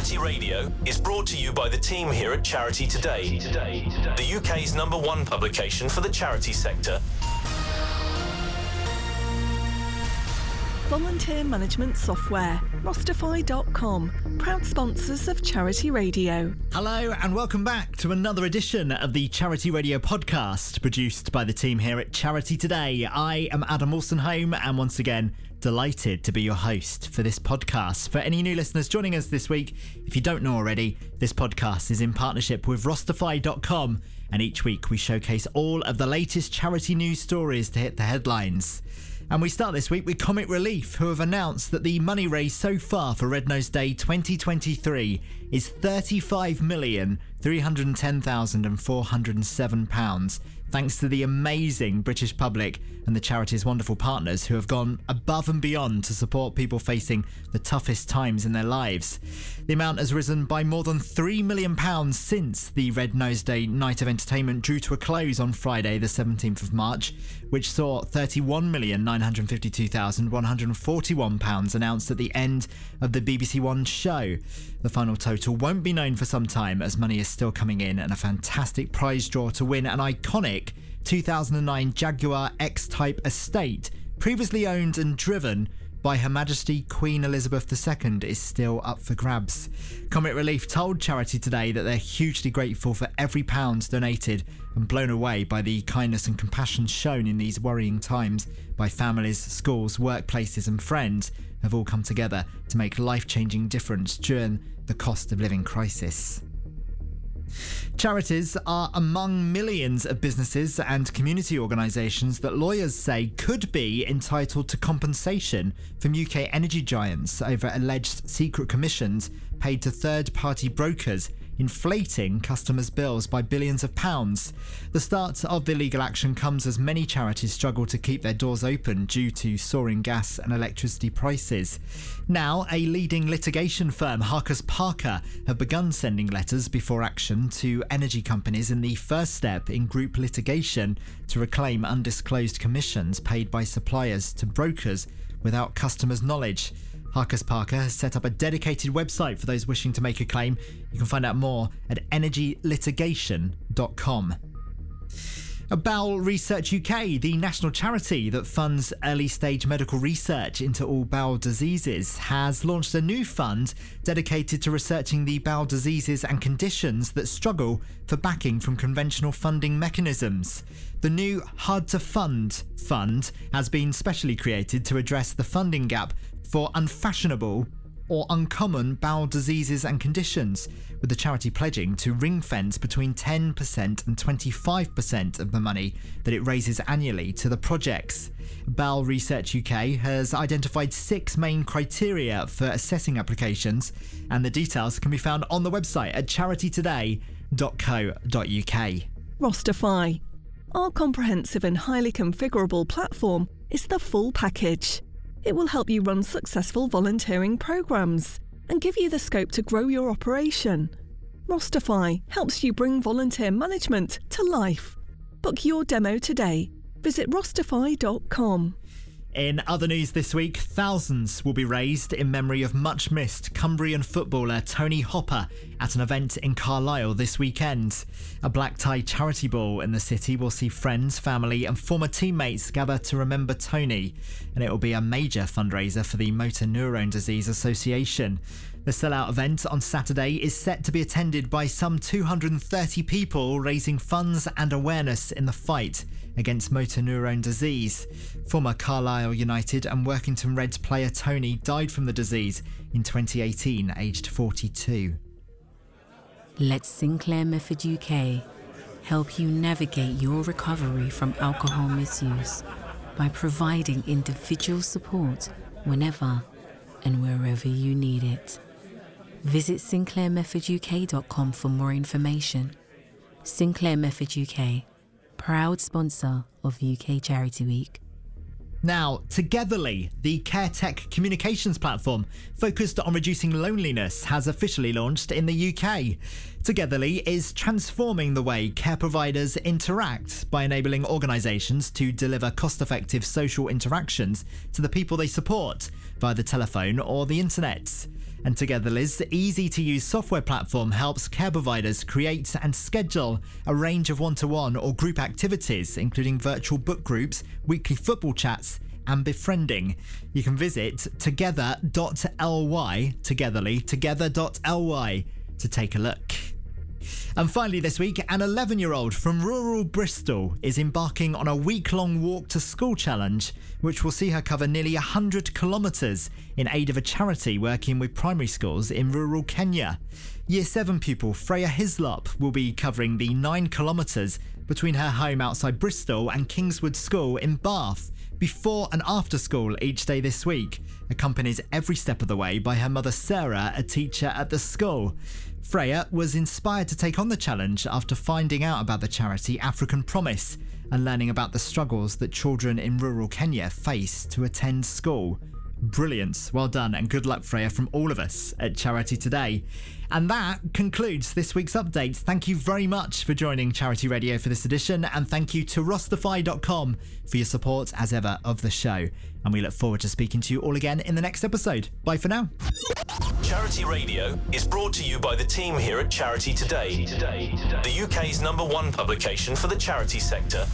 Charity Radio is brought to you by the team here at Charity Today, the UK's number one publication for the charity sector. Volunteer management software, Rosterfy.com, proud sponsors of Charity Radio. Hello, and welcome back to another edition of the Charity Radio podcast produced by the team here at Charity Today. I am Adam Wolstenholme, and once again, delighted to be your host for this podcast. For any new listeners joining us this week, if you don't know already, this podcast is in partnership with Rosterfy.com, and each week we showcase all of the latest charity news stories to hit the headlines. And we start this week with Comic Relief, who have announced that the money raised so far for Red Nose Day 2023 is £35,310,407, thanks to the amazing British public and the charity's wonderful partners who have gone above and beyond to support people facing the toughest times in their lives. The amount has risen by more than £3 million since the Red Nose Day night of entertainment drew to a close on Friday, the 17th of March, which saw £31,952,141 announced at the end of the BBC One show. The final total won't be known for some time as money is still coming in and a fantastic prize draw to win an iconic 2009 Jaguar X Type estate, previously owned and driven by Her Majesty Queen Elizabeth II is still up for grabs. Comic Relief told Charity today that they're hugely grateful for every pound donated and blown away by the kindness and compassion shown in these worrying times by families, schools, workplaces, and friends have all come together to make life changing difference during the cost of living crisis. Charities are among millions of businesses and community organisations that lawyers say could be entitled to compensation from UK energy giants over alleged secret commissions paid to third party brokers inflating customers' bills by billions of pounds. The start of the legal action comes as many charities struggle to keep their doors open due to soaring gas and electricity prices. Now, a leading litigation firm, Harcus Parker, have begun sending letters before action to energy companies in the first step in group litigation to reclaim undisclosed commissions paid by suppliers to brokers without customers' knowledge. Harcus Parker has set up a dedicated website for those wishing to make a claim. You can find out more at energylitigation.com. Bowel Research UK, the national charity that funds early stage medical research into all bowel diseases, has launched a new fund dedicated to researching the bowel diseases and conditions that struggle for backing from conventional funding mechanisms. The new Hard to Fund fund has been specially created to address the funding gap for unfashionable or uncommon bowel diseases and conditions, with the charity pledging to ring fence between 10% and 25% of the money that it raises annually to the projects. Bowel Research UK has identified six main criteria for assessing applications, and the details can be found on the website at charitytoday.co.uk. Rosterfy. Our comprehensive and highly configurable platform is the full package. It will help you run successful volunteering programs and give you the scope to grow your operation. Rosterfy helps you bring volunteer management to life. Book your demo today. Visit rosterfy.com. In other news this week, thousands will be raised in memory of much missed Cumbrian footballer Tony Hopper at an event in Carlisle this weekend. A black tie charity ball in the city will see friends, family, and former teammates gather to remember Tony, and it will be a major fundraiser for the Motor Neurone Disease Association. The sellout event on Saturday is set to be attended by some 230 people, raising funds and awareness in the fight against motor neurone disease. Former Carlisle United and Workington Reds player Tony died from the disease in 2018, aged 42. Let Sinclair Method UK help you navigate your recovery from alcohol misuse by providing individual support whenever and wherever you need it. Visit sinclairmethoduk.com for more information. Sinclair Method UK, proud sponsor of UK Charity Week. Now, Togetherly, the CareTech communications platform focused on reducing loneliness, has officially launched in the UK. Togetherly is transforming the way care providers interact by enabling organisations to deliver cost effective social interactions to the people they support via the telephone or the internet. And together Togetherly's easy to use software platform helps care providers create and schedule a range of one to one or group activities, including virtual book groups, weekly football chats, and befriending. You can visit together.ly, togetherly, together.ly to take a look. And finally, this week, an 11 year old from rural Bristol is embarking on a week long walk to school challenge, which will see her cover nearly 100 kilometres in aid of a charity working with primary schools in rural Kenya. Year 7 pupil Freya Hislop will be covering the 9 kilometres between her home outside Bristol and Kingswood School in Bath before and after school each day this week, accompanied every step of the way by her mother Sarah, a teacher at the school. Freya was inspired to take on the challenge after finding out about the charity African Promise and learning about the struggles that children in rural Kenya face to attend school. Brilliant. Well done and good luck, Freya, from all of us at Charity Today. And that concludes this week's update. Thank you very much for joining Charity Radio for this edition, and thank you to Rosterfy.com for your support as ever of the show. And we look forward to speaking to you all again in the next episode. Bye for now. Charity Radio is brought to you by the team here at Charity Today, the UK's number one publication for the charity sector.